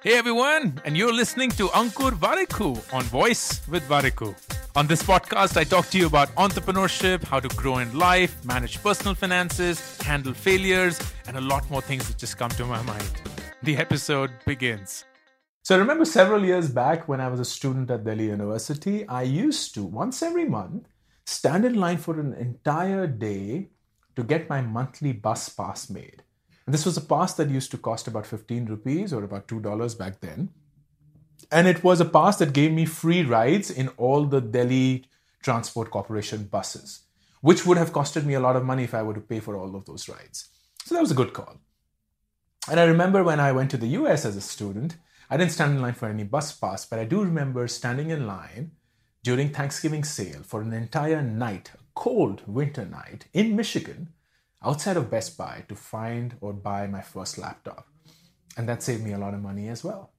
Hey everyone, and you're listening to Ankur Warikoo on Voice with Warikoo. On this podcast, I talk to you about entrepreneurship, how to grow in life, manage personal finances, handle failures, and a lot more things that just come to my mind. The episode begins. So, I remember several years back when I was a student at Delhi University, I used to, once every month, stand in line for an entire day to get my monthly bus pass made. And this was a pass that used to cost about 15 rupees or about $2 back then. And it was a pass that gave me free rides in all the Delhi Transport Corporation buses, which would have costed me a lot of money if I were to pay for all of those rides. So that was a good call. And I remember when I went to the US as a student, I didn't stand in line for any bus pass, but I do remember standing in line during Thanksgiving sale for an entire night, a cold winter night in Michigan, outside of Best Buy to find or buy my first laptop. And that saved me a lot of money as well.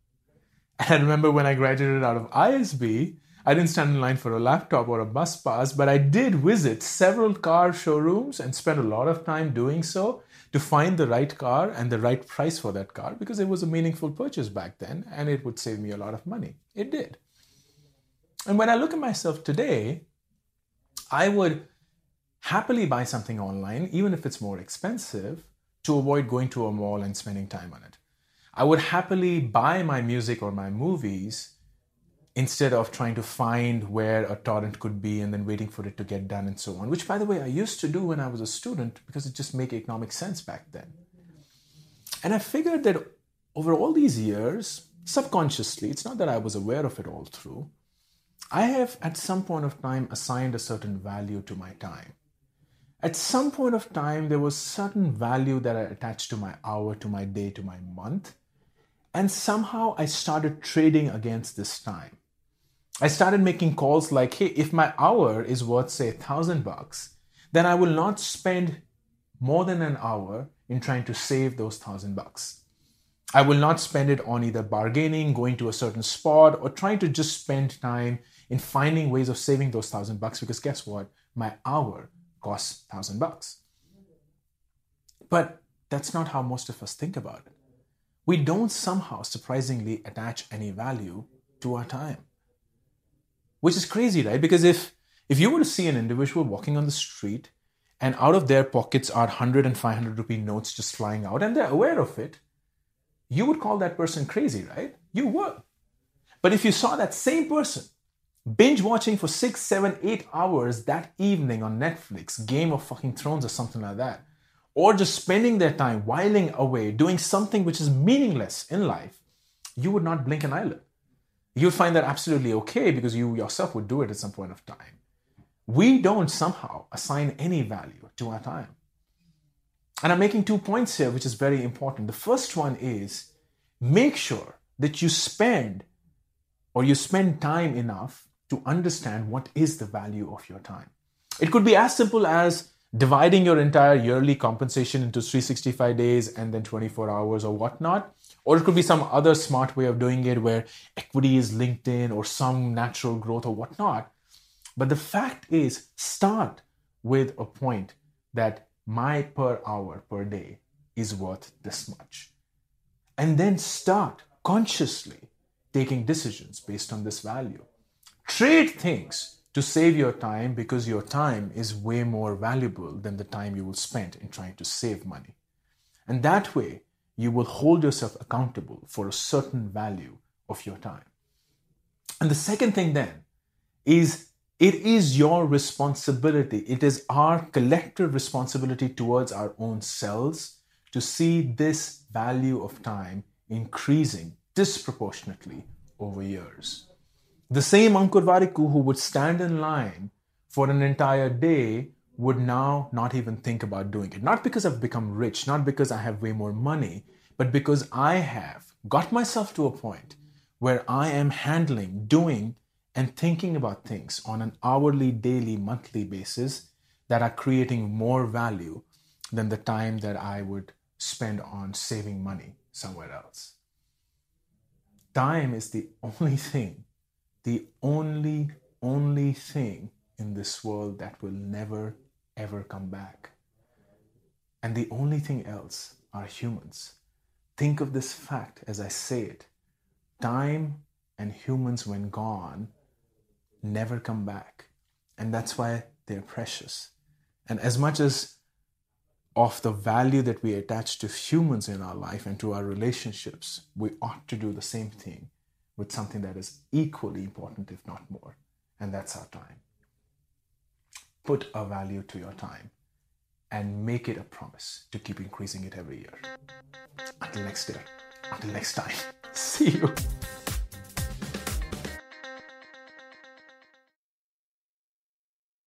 And I remember when I graduated out of ISB, I didn't stand in line for a laptop or a bus pass, but I did visit several car showrooms and spent a lot of time doing so to find the right car and the right price for that car because it was a meaningful purchase back then and it would save me a lot of money. It did. And when I look at myself today, I would happily buy something online, even if it's more expensive, to avoid going to a mall and spending time on it. I would happily buy my music or my movies instead of trying to find where a torrent could be and then waiting for it to get done and so on, which, by the way, I used to do when I was a student because it just made economic sense back then. And I figured that over all these years, subconsciously, it's not that I was aware of it all through, I have at some point of time assigned a certain value to my time at some point of time there was certain value that i attached to my hour to my day to my month. And somehow i started trading against this time. I started making calls like hey if my hour is worth say a thousand bucks then i will not spend more than an hour in trying to save those thousand bucks. I will not spend it on either bargaining going to a certain spot or trying to just spend time in finding ways of saving those thousand bucks because guess what? My hour costs thousand bucks. But that's not how most of us think about it. We don't somehow surprisingly attach any value to our time. Which is crazy, right? Because if if you were to see an individual walking on the street and out of their pockets are 100 and 500 rupee notes just flying out and they're aware of it, you would call that person crazy, right? You would. But if you saw that same person binge watching for six, seven, eight hours that evening on Netflix, Game of fucking Thrones or something like that, or just spending their time whiling away doing something which is meaningless in life, you would not blink an eyelid. You'd find that absolutely okay because you yourself would do it at some point of time. We don't somehow assign any value to our time. And I'm making two points here, which is very important. The first one is make sure that you spend or you spend time enough to understand what is the value of your time. It could be as simple as dividing your entire yearly compensation into 365 days and then 24 hours or whatnot. Or it could be some other smart way of doing it where equity is linked in or some natural growth or whatnot. But the fact is, start with a point that my per hour per day is worth this much. And then start consciously taking decisions based on this value. Trade things to save your time because your time is way more valuable than the time you will spend in trying to save money. And that way, you will hold yourself accountable for a certain value of your time. And the second thing then is it is your responsibility, it is our collective responsibility towards our own selves to see this value of time increasing disproportionately over years. The same Ankur Warikoo who would stand in line for an entire day would now not even think about doing it. Not because I've become rich, not because I have way more money, but because I have got myself to a point where I am handling, doing, and thinking about things on an hourly, daily, monthly basis that are creating more value than the time that I would spend on saving money somewhere else. Time is the only thing the only, only thing in this world that will never, ever come back. And the only thing else are humans. think of this fact as I say it time and humans, when gone, never come back. And that's why they're precious. And as much as of the value that we attach to humans in our life and to our relationships, we ought to do the same thing with something that is equally important, if not more, and that's our time. Put a value to your time and make it a promise to keep increasing it every year. Until next year, until next time, see you.